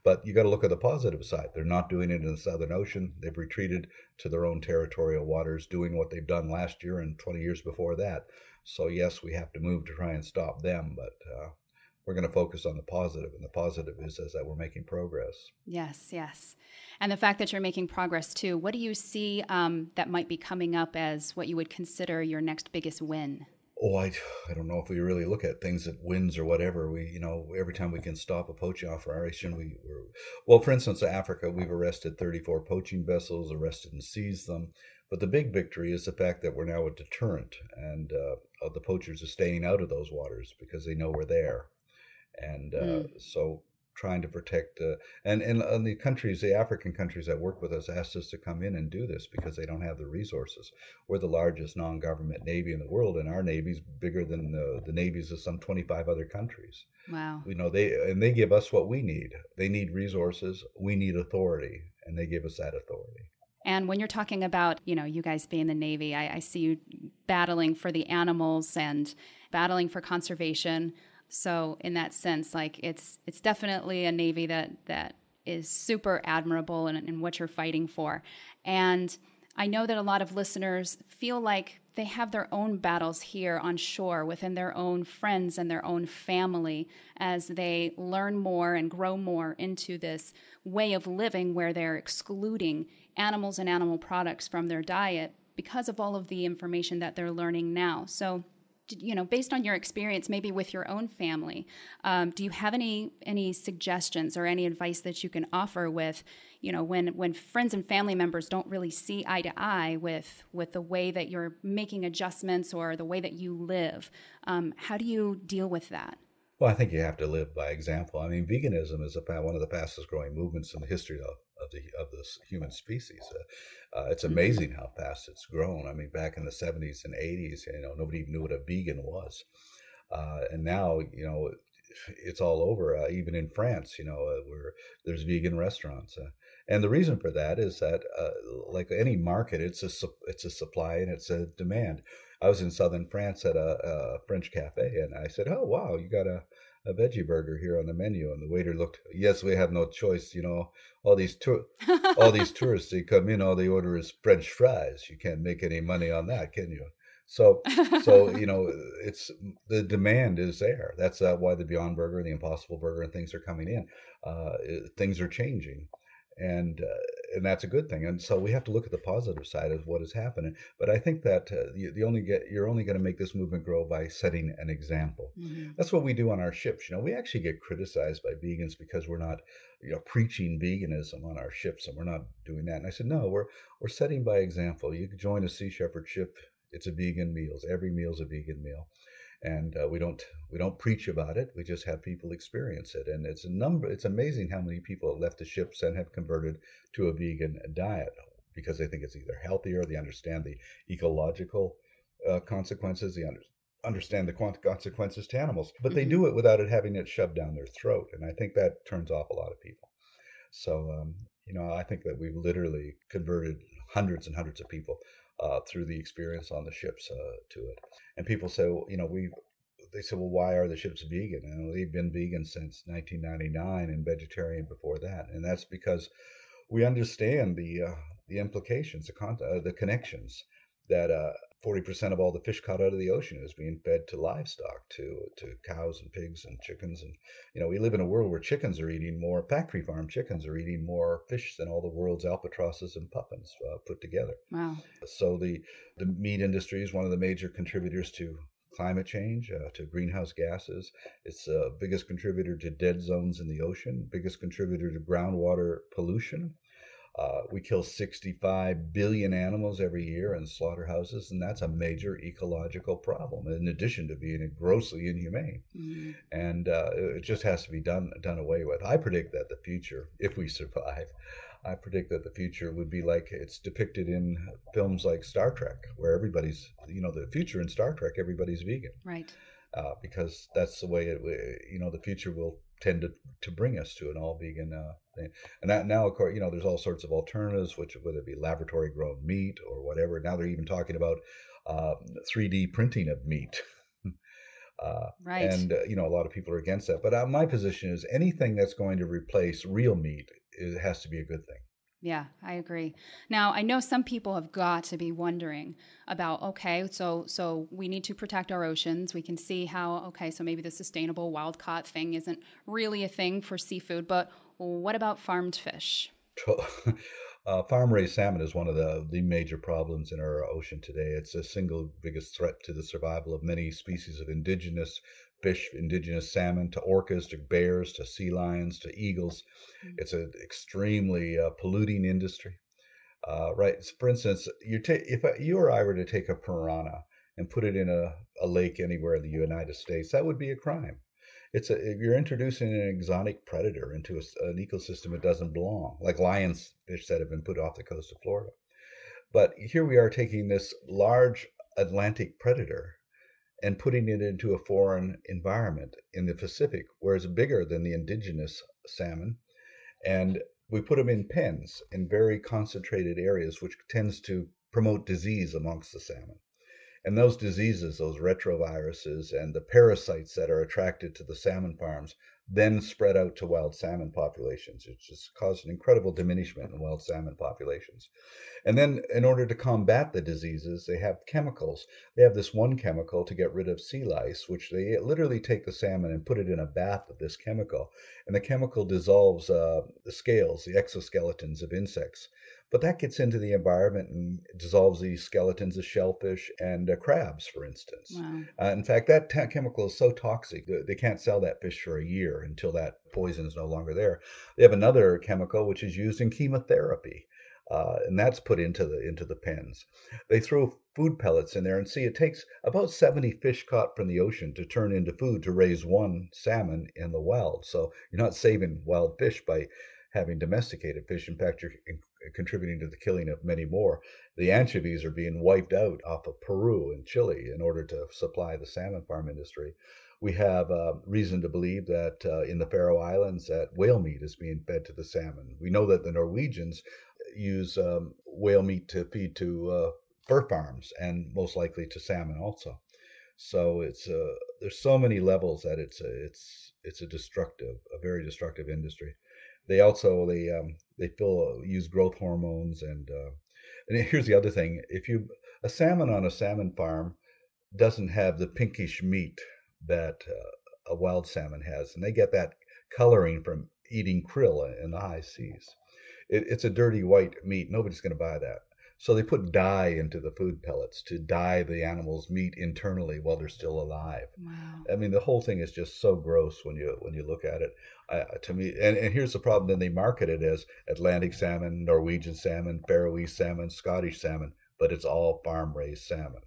But you got to look at the positive side. They're not doing it in the Southern Ocean. They've retreated to their own territorial waters, doing what they've done last year and 20 years before that. So, yes, we have to move to try and stop them, but uh, we're going to focus on the positive, and the positive is, is that we're making progress. Yes, yes. And the fact that you're making progress too, what do you see um, that might be coming up as what you would consider your next biggest win? Oh, I, I don't know if we really look at things at wins or whatever. We, you know, every time we can stop a poaching operation, we, we're, well, for instance, Africa, we've arrested 34 poaching vessels, arrested and seized them. But the big victory is the fact that we're now a deterrent, and uh, the poachers are staying out of those waters because they know we're there. And uh, mm. so trying to protect uh, and, and and the countries the african countries that work with us asked us to come in and do this because they don't have the resources. We're the largest non-government navy in the world and our navy's bigger than the, the navies of some 25 other countries. Wow. You know they and they give us what we need. They need resources we need authority and they give us that authority. And when you're talking about, you know, you guys being the Navy, I, I see you battling for the animals and battling for conservation. So in that sense, like it's it's definitely a Navy that that is super admirable in, in what you're fighting for. And I know that a lot of listeners feel like they have their own battles here on shore within their own friends and their own family as they learn more and grow more into this way of living where they're excluding animals and animal products from their diet because of all of the information that they're learning now. So, you know, based on your experience, maybe with your own family, um, do you have any any suggestions or any advice that you can offer with, you know, when when friends and family members don't really see eye to eye with with the way that you're making adjustments or the way that you live? Um, how do you deal with that? Well, I think you have to live by example. I mean, veganism is a, one of the fastest growing movements in the history of, of the of this human species. Uh, uh, it's amazing how fast it's grown. I mean, back in the '70s and '80s, you know, nobody even knew what a vegan was, uh, and now, you know, it's all over. Uh, even in France, you know, uh, where there's vegan restaurants, uh, and the reason for that is that, like any market, it's a it's a supply and it's a demand I was in southern France at a, a French cafe, and I said, "Oh wow, you got a." a veggie burger here on the menu and the waiter looked yes we have no choice you know. All these tour all these tourists they come in all they order is french fries. You can't make any money on that can you? So so you know it's the demand is there. That's uh, why the beyond burger and the impossible burger and things are coming in. Uh, things are changing. And uh, and that's a good thing. And so we have to look at the positive side of what is happening. But I think that uh, the, the only get you're only going to make this movement grow by setting an example. Mm-hmm. That's what we do on our ships. You know, we actually get criticized by vegans because we're not you know preaching veganism on our ships, and we're not doing that. And I said, no, we're we're setting by example. You could join a Sea Shepherd ship. It's a vegan meals. Every meal's a vegan meal and uh, we don't we don't preach about it we just have people experience it and it's a number it's amazing how many people have left the ships and have converted to a vegan diet because they think it's either healthier they understand the ecological uh, consequences they under, understand the consequences to animals but they mm-hmm. do it without it having it shoved down their throat and i think that turns off a lot of people so um, you know i think that we've literally converted hundreds and hundreds of people uh, through the experience on the ships uh, to it. And people say, well, you know, we they said, well, why are the ships vegan? And they've been vegan since 1999 and vegetarian before that. And that's because we understand the uh, the implications, the con- uh, the connections that uh, 40% of all the fish caught out of the ocean is being fed to livestock, to, to cows and pigs and chickens. And, you know, we live in a world where chickens are eating more, factory farm chickens are eating more fish than all the world's albatrosses and puffins uh, put together. Wow. So the, the meat industry is one of the major contributors to climate change, uh, to greenhouse gases. It's the biggest contributor to dead zones in the ocean, biggest contributor to groundwater pollution. Uh, we kill 65 billion animals every year in slaughterhouses, and that's a major ecological problem. In addition to being grossly inhumane, mm-hmm. and uh, it just has to be done done away with. I predict that the future, if we survive, I predict that the future would be like it's depicted in films like Star Trek, where everybody's, you know, the future in Star Trek, everybody's vegan, right? Uh, because that's the way it, you know, the future will tend to, to bring us to an all vegan uh, thing. And now, of course, you know, there's all sorts of alternatives, which whether it be laboratory grown meat or whatever. Now they're even talking about uh, um, 3D printing of meat. Uh, right. And, uh, you know, a lot of people are against that. But uh, my position is anything that's going to replace real meat it has to be a good thing. Yeah, I agree. Now, I know some people have got to be wondering about okay, so so we need to protect our oceans. We can see how okay, so maybe the sustainable wild caught thing isn't really a thing for seafood, but what about farmed fish? Uh, farm raised salmon is one of the, the major problems in our ocean today. It's the single biggest threat to the survival of many species of indigenous fish, indigenous salmon, to orcas, to bears, to sea lions, to eagles. Mm-hmm. It's an extremely uh, polluting industry. Uh, right. For instance, you ta- if you or I were to take a piranha and put it in a, a lake anywhere in the United States, that would be a crime. It's a you're introducing an exotic predator into a, an ecosystem it doesn't belong, like lions fish that have been put off the coast of Florida. But here we are taking this large Atlantic predator and putting it into a foreign environment in the Pacific, where it's bigger than the indigenous salmon. And we put them in pens in very concentrated areas, which tends to promote disease amongst the salmon. And those diseases, those retroviruses and the parasites that are attracted to the salmon farms, then spread out to wild salmon populations. It's just caused an incredible diminishment in wild salmon populations. And then, in order to combat the diseases, they have chemicals. They have this one chemical to get rid of sea lice, which they literally take the salmon and put it in a bath of this chemical. And the chemical dissolves uh, the scales, the exoskeletons of insects. But that gets into the environment and dissolves the skeletons of shellfish and uh, crabs, for instance. Wow. Uh, in fact, that t- chemical is so toxic that they can't sell that fish for a year until that poison is no longer there. They have another chemical which is used in chemotherapy. Uh, and that's put into the into the pens. They throw food pellets in there and see it takes about 70 fish caught from the ocean to turn into food to raise one salmon in the wild. So you're not saving wild fish by having domesticated fish. In fact, you're contributing to the killing of many more. The anchovies are being wiped out off of Peru and Chile in order to supply the salmon farm industry. We have uh, reason to believe that uh, in the Faroe Islands that whale meat is being fed to the salmon. We know that the Norwegians use um, whale meat to feed to uh, fur farms and most likely to salmon also. So it's uh, there's so many levels that it's a, it's it's a destructive, a very destructive industry. They also they um, they fill use growth hormones and uh, and here's the other thing: if you a salmon on a salmon farm doesn't have the pinkish meat that uh, a wild salmon has, and they get that coloring from eating krill in the high seas. It, it's a dirty white meat. Nobody's going to buy that. So they put dye into the food pellets to dye the animal's meat internally while they're still alive. Wow. I mean, the whole thing is just so gross when you when you look at it. Uh, to me, and, and here's the problem: then they market it as Atlantic salmon, Norwegian salmon, Faroese salmon, Scottish salmon, but it's all farm raised salmon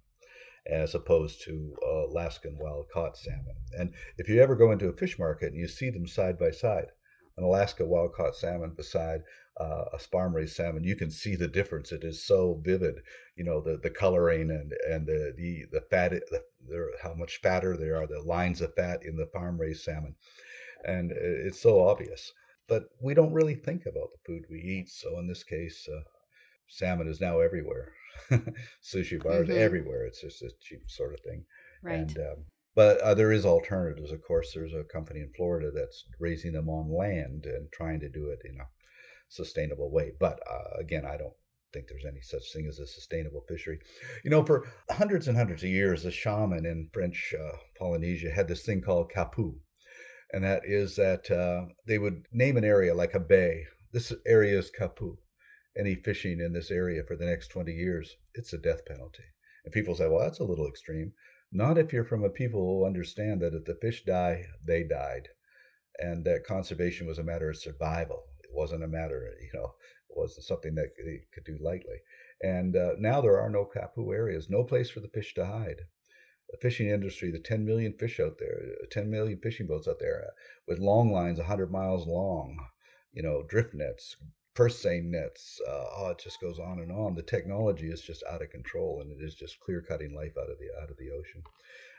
as opposed to uh, Alaskan wild caught salmon. And if you ever go into a fish market and you see them side by side, an Alaska wild caught salmon beside uh, a farm raised salmon, you can see the difference. It is so vivid, you know, the, the coloring and and the the the fat, the, how much fatter they are, the lines of fat in the farm raised salmon, and it's so obvious. But we don't really think about the food we eat. So in this case, uh, salmon is now everywhere. Sushi bars mm-hmm. everywhere. It's just a cheap sort of thing. Right. And um, but uh, there is alternatives. Of course, there's a company in Florida that's raising them on land and trying to do it in a sustainable way. But uh, again, I don't think there's any such thing as a sustainable fishery. You know, for hundreds and hundreds of years, the shaman in French uh, Polynesia had this thing called kapu, and that is that uh, they would name an area like a bay. This area is kapu. Any fishing in this area for the next 20 years, it's a death penalty. And people say, well, that's a little extreme. Not if you're from a people who understand that if the fish die, they died, and that conservation was a matter of survival. It wasn't a matter, you know, it wasn't something that they could do lightly. And uh, now there are no kapu areas, no place for the fish to hide. The fishing industry, the 10 million fish out there, 10 million fishing boats out there uh, with long lines 100 miles long, you know, drift nets, purse seine nets. Uh, oh, it just goes on and on. The technology is just out of control, and it is just clear cutting life out of the out of the ocean.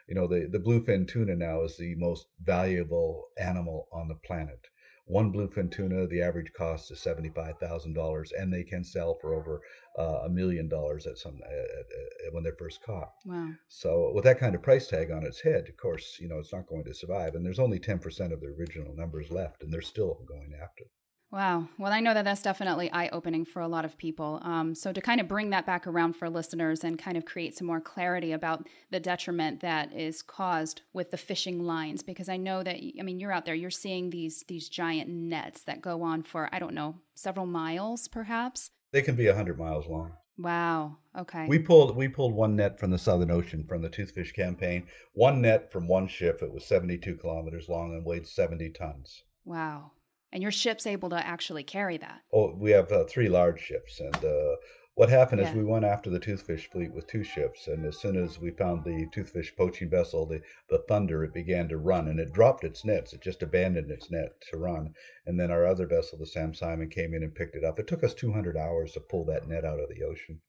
You know, the the bluefin tuna now is the most valuable animal on the planet. One bluefin tuna, the average cost is seventy five thousand dollars, and they can sell for over uh, a million dollars at some at, at, when they're first caught. Wow! So with that kind of price tag on its head, of course, you know it's not going to survive. And there's only ten percent of the original numbers left, and they're still going after. Wow. Well, I know that that's definitely eye opening for a lot of people. Um, so, to kind of bring that back around for listeners and kind of create some more clarity about the detriment that is caused with the fishing lines, because I know that, I mean, you're out there, you're seeing these these giant nets that go on for, I don't know, several miles perhaps. They can be 100 miles long. Wow. Okay. We pulled we pulled one net from the Southern Ocean from the toothfish campaign. One net from one ship. It was 72 kilometers long and weighed 70 tons. Wow and your ship's able to actually carry that. Oh, we have uh, three large ships, and uh, what happened yeah. is we went after the toothfish fleet with two ships, and as soon as we found the toothfish poaching vessel, the the Thunder, it began to run, and it dropped its nets. It just abandoned its net to run, and then our other vessel, the Sam Simon, came in and picked it up. It took us 200 hours to pull that net out of the ocean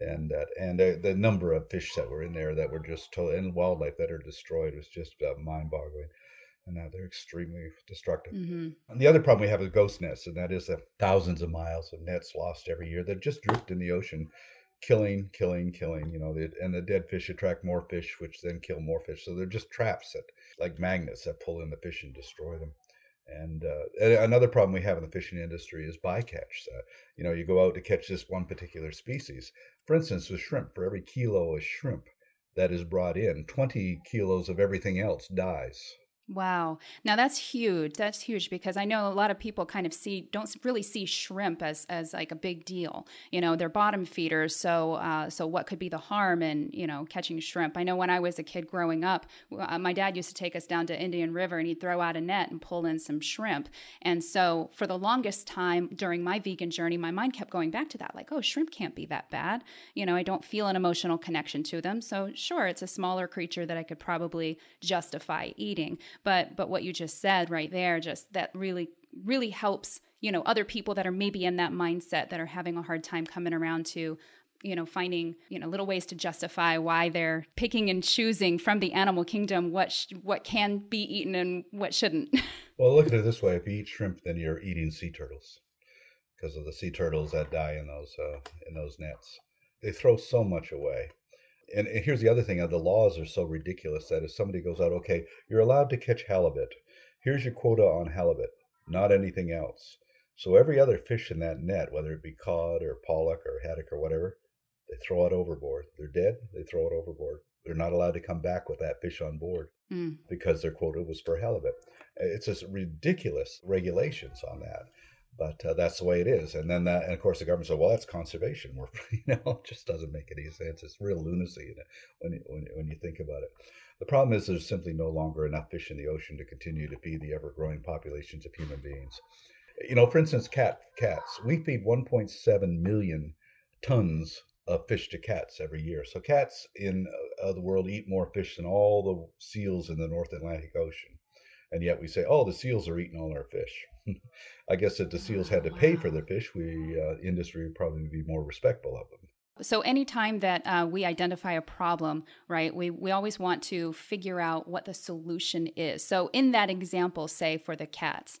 and that and uh, the number of fish that were in there that were just total and wildlife that are destroyed was just uh, mind-boggling and now they're extremely destructive. Mm-hmm. And the other problem we have is ghost nets, and that is that thousands of miles of nets lost every year that just drift in the ocean, killing, killing, killing. You know, the, and the dead fish attract more fish, which then kill more fish. So they're just traps that, like magnets, that pull in the fish and destroy them. And uh, another problem we have in the fishing industry is bycatch. Uh, you know, you go out to catch this one particular species. For instance, with shrimp, for every kilo of shrimp that is brought in, 20 kilos of everything else dies. Wow. Now that's huge. That's huge because I know a lot of people kind of see don't really see shrimp as as like a big deal. You know, they're bottom feeders, so uh, so what could be the harm in you know catching shrimp? I know when I was a kid growing up, uh, my dad used to take us down to Indian River and he'd throw out a net and pull in some shrimp. And so for the longest time during my vegan journey, my mind kept going back to that, like, oh, shrimp can't be that bad. You know, I don't feel an emotional connection to them, so sure, it's a smaller creature that I could probably justify eating but but what you just said right there just that really really helps you know other people that are maybe in that mindset that are having a hard time coming around to you know finding you know little ways to justify why they're picking and choosing from the animal kingdom what sh- what can be eaten and what shouldn't. Well look at it this way. If you eat shrimp then you're eating sea turtles because of the sea turtles that die in those uh, in those nets. They throw so much away and, and here's the other thing: uh, the laws are so ridiculous that if somebody goes out, okay, you're allowed to catch halibut. Here's your quota on halibut, not anything else. So every other fish in that net, whether it be cod or pollock or haddock or whatever, they throw it overboard. They're dead. They throw it overboard. They're not allowed to come back with that fish on board mm. because their quota was for halibut. It's just ridiculous regulations on that but uh, that's the way it is. And then that, and of course, the government said, "Well, that's conservation work." you know, it just doesn't make any sense. It's real lunacy when you, when when you think about it. The problem is there's simply no longer enough fish in the ocean to continue to feed the ever-growing populations of human beings. You know, for instance, cat cats. We feed 1.7 million tons of fish to cats every year. So cats in uh, the world eat more fish than all the seals in the North Atlantic Ocean and yet we say, "Oh, the seals are eating all our fish." I guess if the seals had to pay for their fish, we uh, industry would probably be more respectful of them. So anytime that uh, we identify a problem, right, we, we always want to figure out what the solution is. So in that example, say for the cats,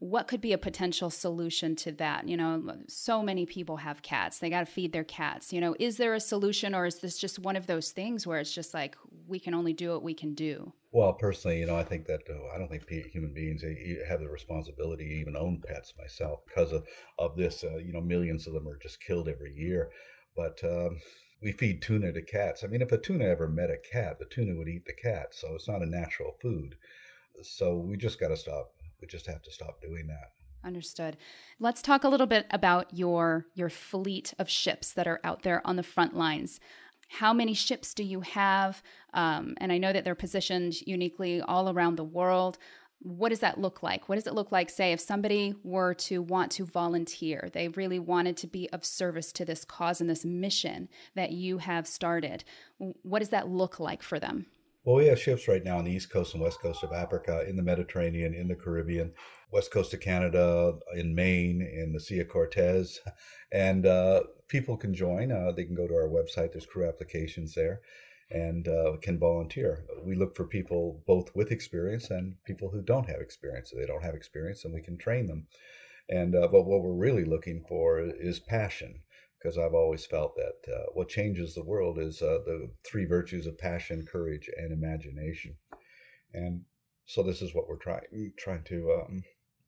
what could be a potential solution to that? You know, so many people have cats. They got to feed their cats. You know, is there a solution or is this just one of those things where it's just like we can only do what we can do? Well, personally, you know, I think that uh, I don't think human beings have the responsibility to even own pets myself because of, of this. Uh, you know, millions of them are just killed every year. But um, we feed tuna to cats. I mean, if a tuna ever met a cat, the tuna would eat the cat. So it's not a natural food. So we just got to stop we just have to stop doing that. Understood. Let's talk a little bit about your your fleet of ships that are out there on the front lines. How many ships do you have? Um, and I know that they're positioned uniquely all around the world. What does that look like? What does it look like, say, if somebody were to want to volunteer? They really wanted to be of service to this cause and this mission that you have started. What does that look like for them? Well, we have ships right now on the east coast and west coast of Africa, in the Mediterranean, in the Caribbean, west coast of Canada, in Maine, in the Sea of Cortez, and uh, people can join. Uh, they can go to our website. There's crew applications there, and uh, can volunteer. We look for people both with experience and people who don't have experience. If they don't have experience, and we can train them. And uh, but what we're really looking for is passion because I've always felt that uh, what changes the world is uh, the three virtues of passion, courage, and imagination. And so this is what we're trying trying to um,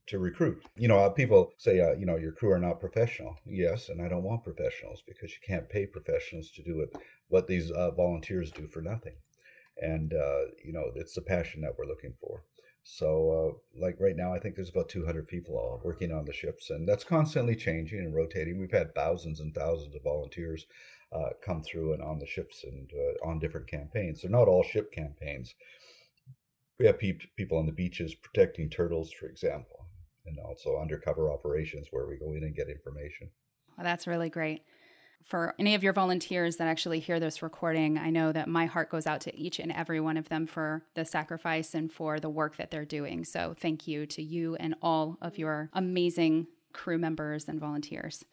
to recruit. You know, uh, people say, uh, you know, your crew are not professional. Yes, and I don't want professionals because you can't pay professionals to do it what these uh, volunteers do for nothing. And uh, you know, it's the passion that we're looking for. So, uh, like right now, I think there's about 200 people all working on the ships, and that's constantly changing and rotating. We've had thousands and thousands of volunteers uh, come through and on the ships and uh, on different campaigns. They're not all ship campaigns. We have pe- people on the beaches protecting turtles, for example, and also undercover operations where we go in and get information. Well, that's really great for any of your volunteers that actually hear this recording, I know that my heart goes out to each and every one of them for the sacrifice and for the work that they're doing. So thank you to you and all of your amazing crew members and volunteers.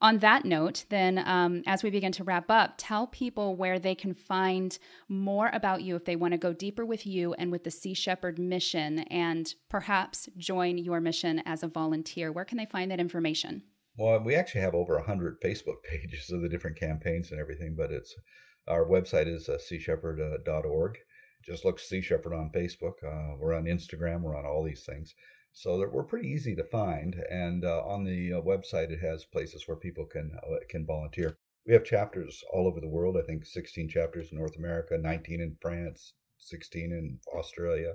On that note, then, um, as we begin to wrap up, tell people where they can find more about you if they want to go deeper with you and with the Sea Shepherd mission and perhaps join your mission as a volunteer. Where can they find that information? Well, we actually have over 100 Facebook pages of the different campaigns and everything, but it's our website is uh, seashepherd.org. Just look Sea Shepherd on Facebook. Uh, we're on Instagram. We're on all these things. So that we're pretty easy to find. And uh, on the uh, website, it has places where people can uh, can volunteer. We have chapters all over the world. I think 16 chapters in North America, 19 in France, 16 in Australia,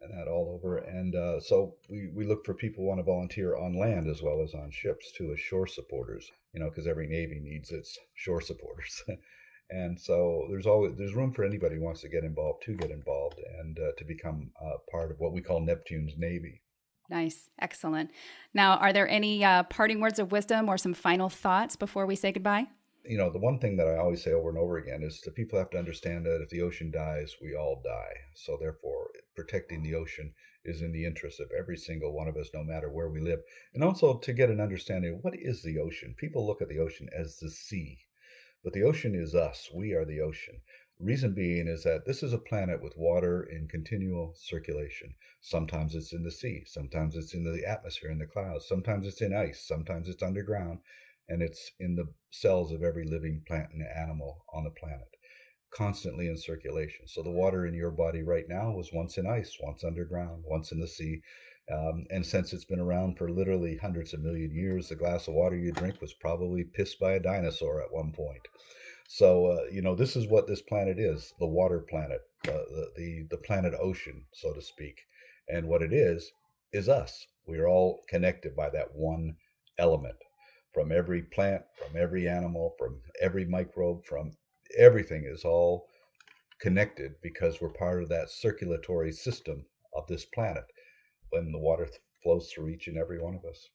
and that all over. And uh, so we, we look for people who want to volunteer on land as well as on ships too, as shore supporters. You know, because every navy needs its shore supporters. and so there's always there's room for anybody who wants to get involved to get involved and uh, to become uh, part of what we call Neptune's Navy. Nice, excellent. Now, are there any uh, parting words of wisdom or some final thoughts before we say goodbye? You know, the one thing that I always say over and over again is that people have to understand that if the ocean dies, we all die. So, therefore, protecting the ocean is in the interest of every single one of us, no matter where we live. And also to get an understanding of what is the ocean. People look at the ocean as the sea, but the ocean is us. We are the ocean. Reason being is that this is a planet with water in continual circulation. Sometimes it's in the sea, sometimes it's in the atmosphere, in the clouds, sometimes it's in ice, sometimes it's underground, and it's in the cells of every living plant and animal on the planet, constantly in circulation. So the water in your body right now was once in ice, once underground, once in the sea. Um, and since it's been around for literally hundreds of million years, the glass of water you drink was probably pissed by a dinosaur at one point. So uh, you know, this is what this planet is: the water planet, uh, the, the the planet ocean, so to speak. And what it is is us. We are all connected by that one element. From every plant, from every animal, from every microbe, from everything is all connected because we're part of that circulatory system of this planet when the water flows through each and every one of us.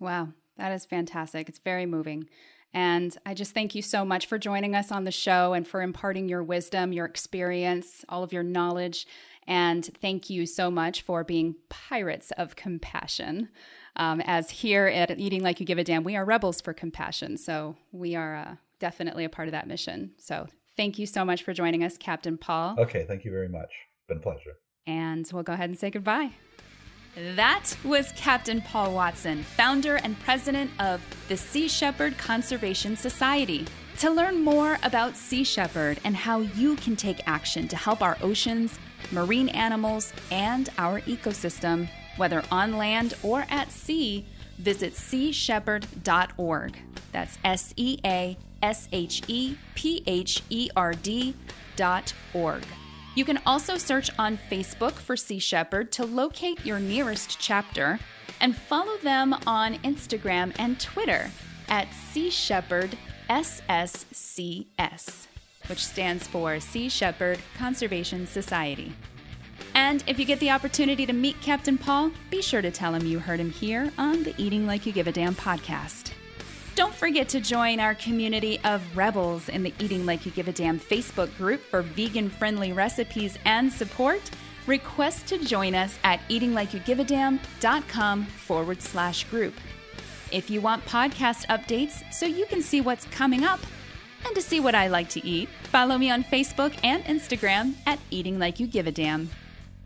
Wow, that is fantastic. It's very moving. And I just thank you so much for joining us on the show and for imparting your wisdom, your experience, all of your knowledge. And thank you so much for being pirates of compassion. Um, as here at Eating Like You Give a Damn, we are rebels for compassion. So we are uh, definitely a part of that mission. So thank you so much for joining us, Captain Paul. Okay, thank you very much. Been a pleasure. And we'll go ahead and say goodbye. That was Captain Paul Watson, founder and president of the Sea Shepherd Conservation Society. To learn more about Sea Shepherd and how you can take action to help our oceans, marine animals, and our ecosystem, whether on land or at sea, visit seashepherd.org. That's S E A S H E P H E R D dot org. You can also search on Facebook for Sea Shepherd to locate your nearest chapter and follow them on Instagram and Twitter at Sea Shepherd SSCS, which stands for Sea Shepherd Conservation Society. And if you get the opportunity to meet Captain Paul, be sure to tell him you heard him here on the Eating Like You Give a Damn podcast. Don't forget to join our community of rebels in the Eating Like You Give a Damn Facebook group for vegan friendly recipes and support. Request to join us at eatinglikeyougiveadamn.com forward slash group. If you want podcast updates so you can see what's coming up and to see what I like to eat, follow me on Facebook and Instagram at Eating Like You Give a Damn.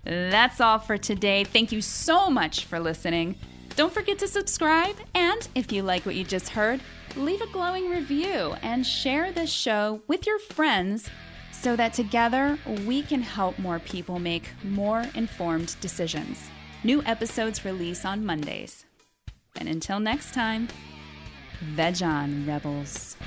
That's all for today. Thank you so much for listening. Don't forget to subscribe, and if you like what you just heard, leave a glowing review and share this show with your friends so that together we can help more people make more informed decisions. New episodes release on Mondays. And until next time, veg on, rebels.